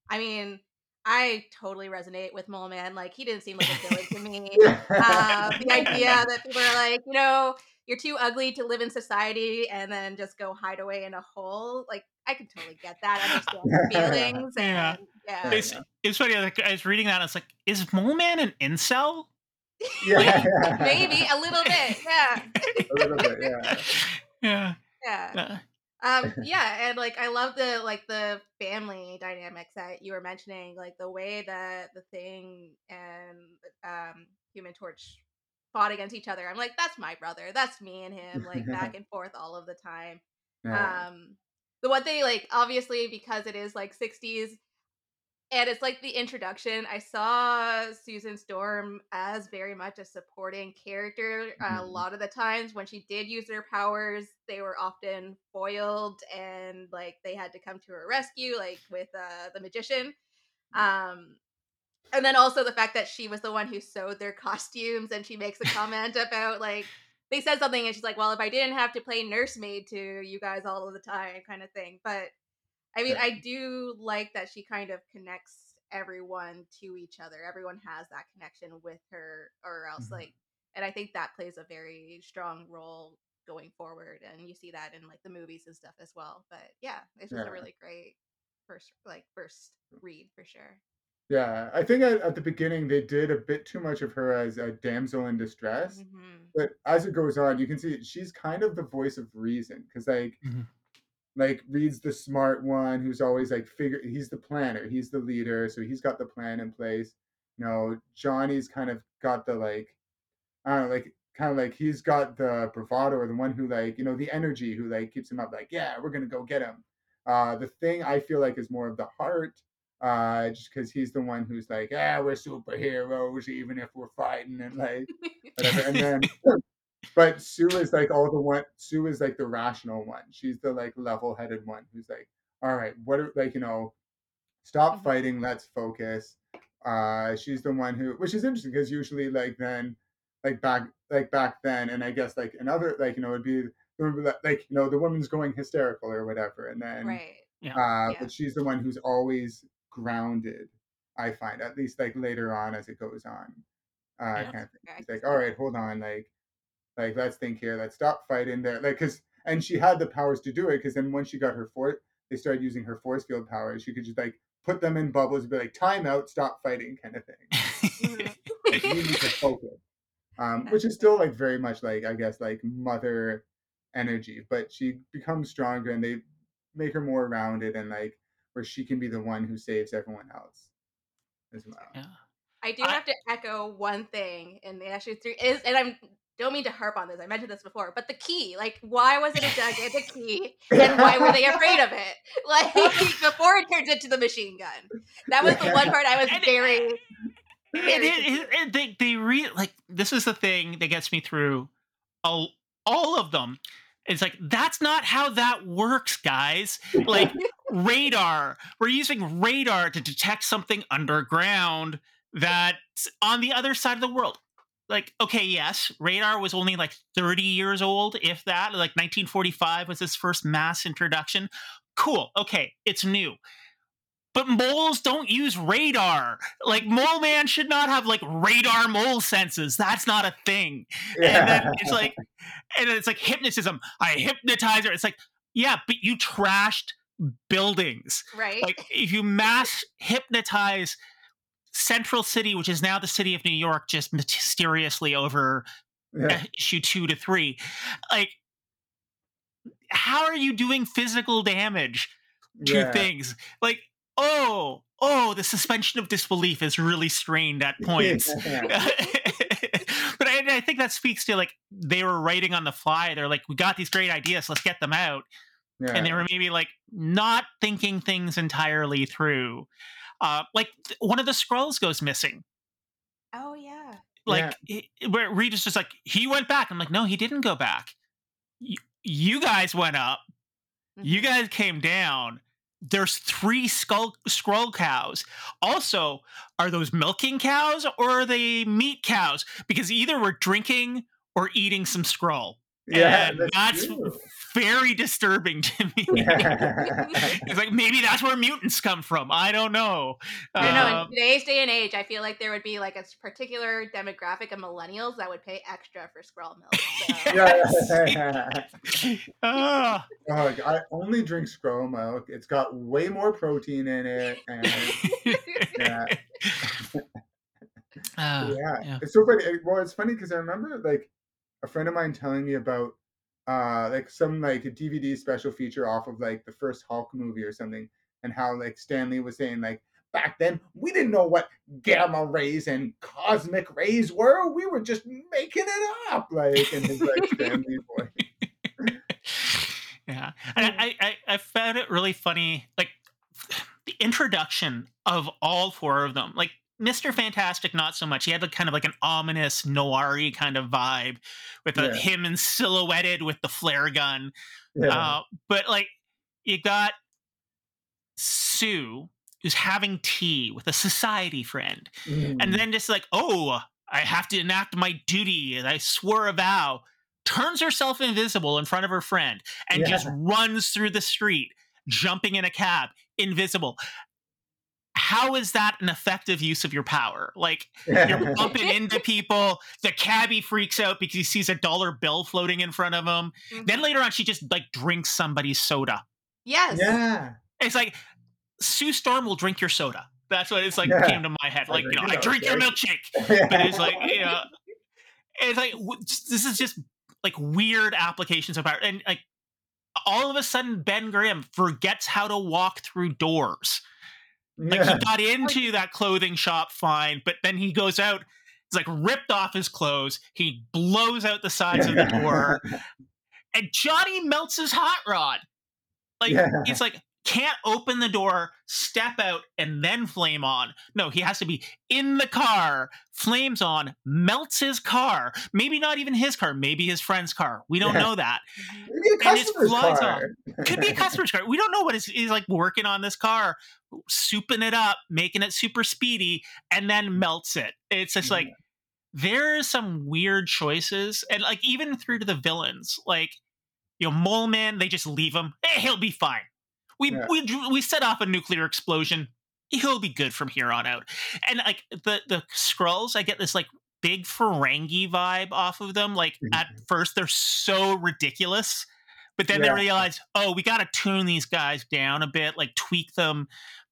I mean, I totally resonate with Mole Man. Like, he didn't seem like a villain to me. Uh, the idea that people are like, you know, you're too ugly to live in society and then just go hide away in a hole. Like, I could totally get that, I understand the feelings. Yeah. And yeah. It's, it's funny. Like, I was reading that. And it's like, is Mole Man an incel? yeah, Maybe a little bit. Yeah. a little bit, yeah. Yeah. Yeah. Uh, um yeah and like i love the like the family dynamics that you were mentioning like the way that the thing and um human torch fought against each other. I'm like that's my brother. That's me and him like back and forth all of the time. Yeah. um the one thing like obviously because it is like 60s and it's like the introduction i saw susan storm as very much a supporting character uh, a Mhm. lot of the times when she did use her powers they were often foiled and like they had to come to her rescue like with uh, the magician um and then also the fact that she was the one who sewed their costumes and she makes a comment about like they said something and she's like well if i didn't have to play nursemaid to you guys all of the time kind of thing but i mean i do like that she kind of connects everyone to each other everyone has that connection with her or else Mhm. like and i think that plays a very strong role going forward and you see that in like the movies and stuff as well but yeah this was Yeah. a really great first like first read for sure Yeah, I think at, at the beginning they did a bit too much of her as a damsel in distress. Mhm. But as it goes on, you can see she's kind of the voice of reason because like Mhm. Like Reed's the smart one who's always like figure he's the planner, he's the leader, so he's got the plan in place. You know, Johnny's kind of got the like I don't know, like kind of like he's got the bravado or the one who like, you know, the energy who like keeps him up like, yeah, we're gonna go get him. Uh the thing I feel like is more of the heart, uh, just because he's the one who's like, yeah, we're superheroes even if we're fighting and like whatever. And then, but Sue is like all the one. Sue is like the rational one. She's the like level-headed one who's like, all right, what are like you know, stop Mhm. fighting. Let's focus. Uh, she's the one who, which is interesting because usually like then, like back like back then, and I guess like another like you know it'd be like you know the woman's going hysterical or whatever, and then right Yeah. uh, Yeah. but she's the one who's always grounded. I find at least like later on as it goes on, uh, Yeah. kind of thing. Okay, I like, see all that. right, hold on, like, like let's think here, let's stop fighting there, like, cause, and she had the powers to do it, cause then once she got her force, they started using her force field powers. She could just like put them in bubbles, and be like, time out, stop fighting, kind of thing. Like, you need to focus. Um, which is still like very much like I guess like mother energy, but she becomes stronger and they make her more rounded and like where she can be the one who saves everyone else as well. yeah. I do I- have to echo one thing in the issue three is, and I'm don't mean to harp on this. I mentioned this before, but the key, like, why was it a gigantic key, and why were they afraid of it? Like before it turns into the machine gun. That was the one part I was And- very. it, it, it, it- they they re like this is the thing that gets me through all, all of them it's like that's not how that works guys like radar we're using radar to detect something underground that's on the other side of the world like okay, yes, radar was only like 30 years old, if that. Like 1945 was its first mass introduction. Cool. Okay, it's new. But moles don't use radar. Like mole man should not have like radar mole senses. That's not a thing. And then it's like, and then it's like hypnotism. I hypnotize her. It's like, yeah, but you trashed buildings. Right. Like if you mass hypnotize Central City, which is now the city of New York, just mysteriously over Yeah. Eh, issue two to three, like how are you doing physical damage to Yeah. things? Like, oh, oh, the suspension of disbelief is really strained at points. but I, I think that speaks to like they were writing on the fly. They're like, we got these great ideas, let's get them out Yeah. and they were maybe like not thinking things entirely through. Uh, like th- one of the Skrulls goes missing. oh yeah. Like it- where Reed is just like he went back. I'm like, no, he didn't go back. You, you guys went up. You Mhm. guys came down. There's three skull Skrull cows. Also, are those milking cows or are they meat cows? Because either we're drinking or eating some Skrull. yeah, and that's true. Very disturbing to me. It's like maybe that's where mutants come from. I don't know. I don't know. Um, In today's day and age, I feel like there would be like a particular demographic of millennials that would pay extra for Skrull milk. So. yeah. ah, Oh, I only drink Skrull milk. It's got way more protein in it, and Yeah. ah, yeah. yeah. it's so funny. Well, it's funny because I remember like a friend of mine telling me about uh like some like a DVD special feature off of like the first Hulk movie or something, and how like Stan Lee was saying like back then we didn't know what gamma rays and cosmic rays were. We were just making it up, like in his like Stan Lee voice. yeah. And I, I, I found it really funny, like the introduction of all four of them. Like Mr. Fantastic, not so much. He had like kind of like an ominous noir kind of vibe with Yeah. him and silhouetted with the flare gun. Yeah. Uh, but like you got Sue who's having tea with a society friend, and Mm. then just like, oh, I have to enact my duty, and I swore a vow. Turns herself invisible in front of her friend and just runs through the street, jumping in a cab, invisible. How is that an effective use of your power? Like you're bumping into people. The cabbie freaks out because he sees a dollar bill floating in front of him. Mhm. Then later on, she just like drinks somebody's soda. yes. yeah. It's like Sue Storm will drink your soda. That's what it's like Yeah. came to my head. Like, you know, I drink your milkshake. But it's like, you know, it's like w- this is just like weird applications of power. And like all of a sudden, Ben Grimm forgets how to walk through doors. Like yeah. he got into that clothing shop fine, but then he goes out. He's like ripped off his clothes. He blows out the sides of the door, and Johnny melts his hot rod. Like Yeah. he's like can't open the door, step out, and then flame on. No, he has to be in the car, flames on, melts his car. Maybe not even his car, maybe his friend's car. We don't Yeah. know that. Mm-hmm. Maybe a And his customer's flies car. Could be a customer's car. We don't know what is he's like working on this car, souping it up, making it super speedy, and then melts it. It's just like there's some weird choices, and like even through to the villains, like you know, Mole Man, they just leave him. Hey, he'll be fine. We Yeah. we we set off a nuclear explosion. He'll be good from here on out. And like the the Skrulls, I get this like big Ferengi vibe off of them. Like mm-hmm. at first, they're so ridiculous. But then Yeah. they realize, oh, we got to tune these guys down a bit, like tweak them,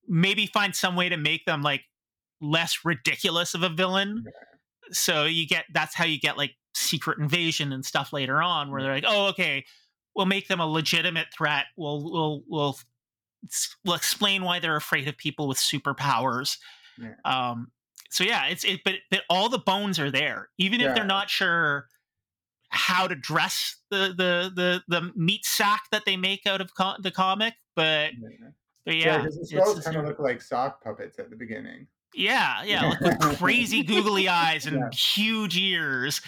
maybe find some way to make them like less ridiculous of a villain. So you get that's how you get like secret invasion and stuff later on, where mm. they're like, oh, okay, we'll make them a legitimate threat. We'll we'll we'll we'll explain why they're afraid of people with superpowers. Yeah. Um, so yeah, it's it, but but all the bones are there, even if they're not sure how to dress the the the the meat sack that they make out of co- the comic, but Yeah. but Yeah, yeah, the kind of look like sock puppets at the beginning. yeah, yeah, look with crazy googly eyes and Yeah. huge ears,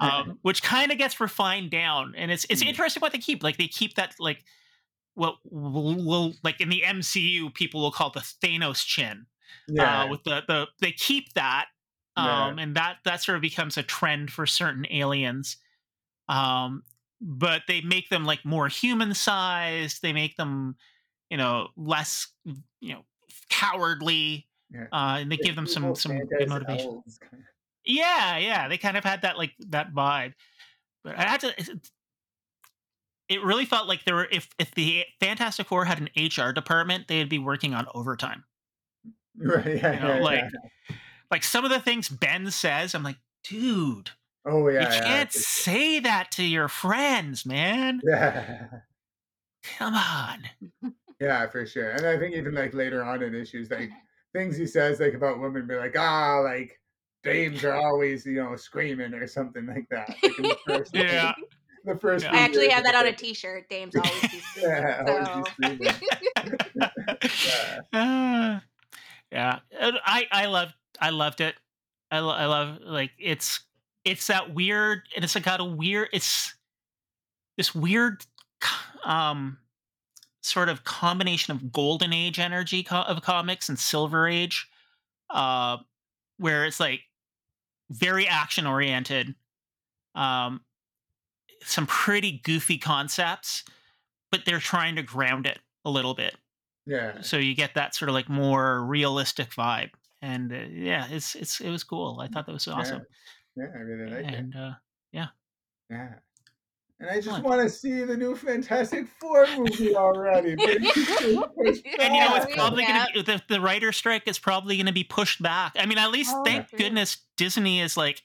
um, which kind of gets refined down, and it's it's Mm. interesting what they keep. Like they keep that like what will will like in the MCU people will call the Thanos chin. yeah, uh, with the the they keep that Yeah. um, and that that sort of becomes a trend for certain aliens. Um, but they make them like more human sized. They make them, you know, less, you know, cowardly. Yeah. Uh, and they give them some some good motivation. of. Yeah, yeah, they kind of had that like that vibe. But I had to. It really felt like there were if if the Fantastic Four had an HR department, they'd be working on overtime. Right, yeah, You know, yeah, like yeah. like some of the things Ben says, I'm like, dude, Oh yeah, you can't say that to your friends, man. yeah. Come on. Yeah, for sure. And I think even like later on in issues, like things he says like about women be like, ah, like dames are always, you know, screaming or something like that. Like in the first Yeah. The first Yeah. I actually have that on a T-shirt. Dames always be screaming. Yeah, so. be screaming. Yeah. Uh, yeah, I I loved I loved it. I lo- I love like it's it's that weird and it's like got a weird it's this weird um sort of combination of golden age energy co- of comics and silver age uh where it's like very action oriented um some pretty goofy concepts but they're trying to ground it a little bit Yeah. so you get that sort of like more realistic vibe and uh, yeah it's it's it was cool i thought that was awesome Yeah, I really like it. and uh Yeah. Yeah. And I just want to see the new Fantastic Four movie already. but it's just being pushed and you know it's probably Yeah. gonna be the, the writer strike is probably gonna be pushed back i mean at least Oh, thank goodness disney is like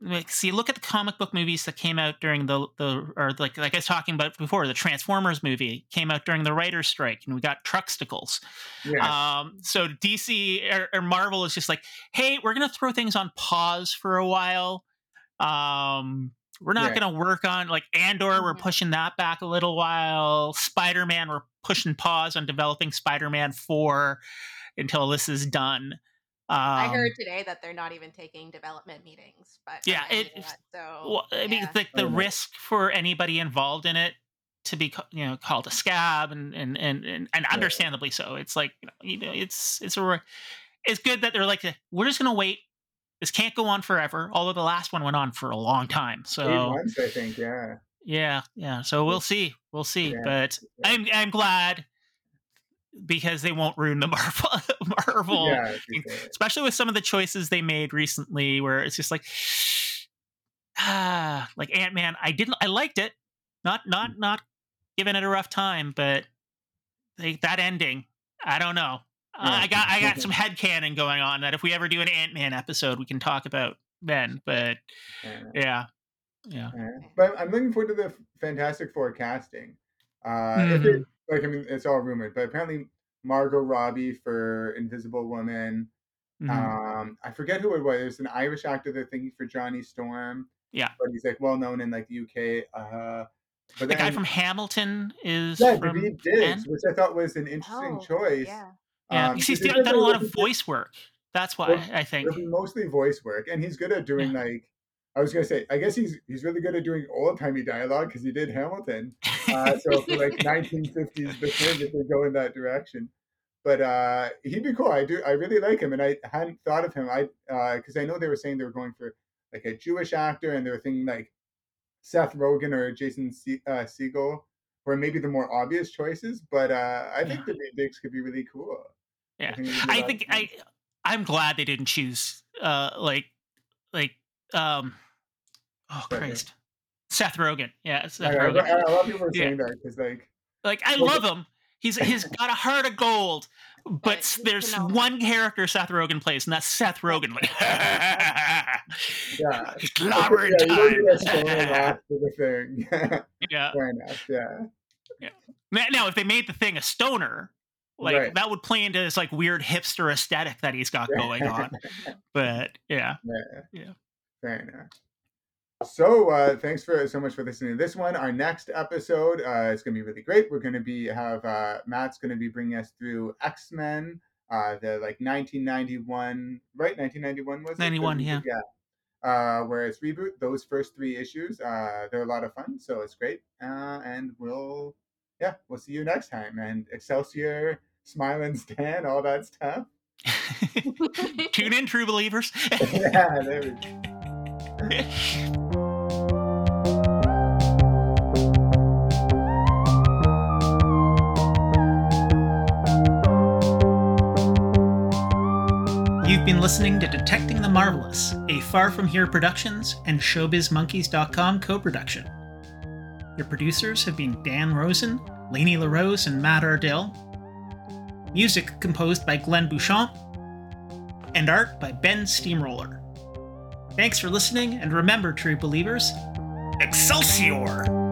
like see look at the comic book movies that came out during the the or like like i was talking about before the transformers movie came out during the writer's strike and we got trucksticles Yeah. Um, so DC or, or Marvel is just like, hey, we're gonna throw things on pause for a while. Um, we're not Yeah. gonna work on like Andor. We're Mhm. pushing that back a little while. Spider Man, we're pushing pause on developing Spider Man Four until this is done. Um, I heard today that they're not even taking development meetings, but Yeah, I'm it- that, so Well, I mean, yeah. the, the no. risk for anybody involved in it to be, you know, called a scab and and and and, and understandably so. It's like, you know, it's it's a it's good that they're like, we're just gonna wait. This can't go on forever. Although the last one went on for a long time. Eight So months, I think. Yeah. yeah, yeah. So we'll see, we'll see. Yeah, But yeah. I'm I'm glad because they won't ruin the Marvel Marvel yeah. especially with some of the choices they made recently where it's just like ah like ant-man i didn't i liked it not not not giving it a rough time but like that ending i don't know Uh, Yeah. i got i got some head canon going on that if we ever do an ant-man episode we can talk about then but Yeah. yeah. But I'm looking forward to the Fantastic Four casting. Uh, Mm-hmm. it, like, I mean, it's all rumored, but apparently Margot Robbie for Invisible Woman. Mhm. Um, I forget who it was. There's an Irish actor they're thinking for Johnny Storm. Yeah. but he's like well known in like the UK. Uh, but the guy from hamilton is yeah, from Daveed Diggs, which I thought was an interesting Oh, choice. Yeah. yeah Um, because he's done, done a lot of voice work that's why Well, i think mostly voice work, and he's good at doing like. I was gonna say, I guess he's he's really good at doing old timey dialogue because he did Hamilton. Uh, so for like 1950s The Thing, if they go in that direction. But uh, he'd be cool. I do. I really like him, and I hadn't thought of him. I because I know they were saying they were going for like a Jewish actor, and they were thinking like Seth Rogen or Jason Se- uh, Segel, or maybe the more obvious choices. But uh, I think Yeah. the Diggs could be really cool. Yeah. think it'd be a I lot of think. I I'm glad they didn't choose uh like like um oh Seth Rogen. Christ. Seth Rogen. Yeah, Seth I, I, Rogen. a lot of people are Yeah. saying that because like Like I love him. He's he's got a heart of gold. But But there's know. one character Seth Rogen plays, and that's Seth Rogen. Like, yeah. it's yeah, clobbering you don't need a story time. off for the thing. yeah. Fair enough. Yeah. Now, now, if they made the thing a stoner, like Right. that would play into this like weird hipster aesthetic that he's got going on. But yeah, Yeah. Yeah. Fair enough. So uh, thanks for so much for listening to this one. Our next episode uh, is going to be really great. We're going to be have uh, Matt's going to be bringing us through X Men, uh, the like 1991, right? 1991 was it? 91, yeah. Yeah. Uh, where it's reboot. Those first three issues, uh, they're a lot of fun. So it's great. Uh, and we'll, yeah, we'll see you next time. And Excelsior, Smile and Stan, all that stuff. Tune in, true believers. yeah, there we go. You've been listening to Detecting the Marvelous, a Far From Here Productions and ShowbizMonkeys.com co production. Your producers have been Dan Rosen, Layney LaRose, and Matt Ardell. Music composed by Glen Beauchamp, and art by Ben Steamroller. Thanks for listening, and remember, true believers, Excelsior!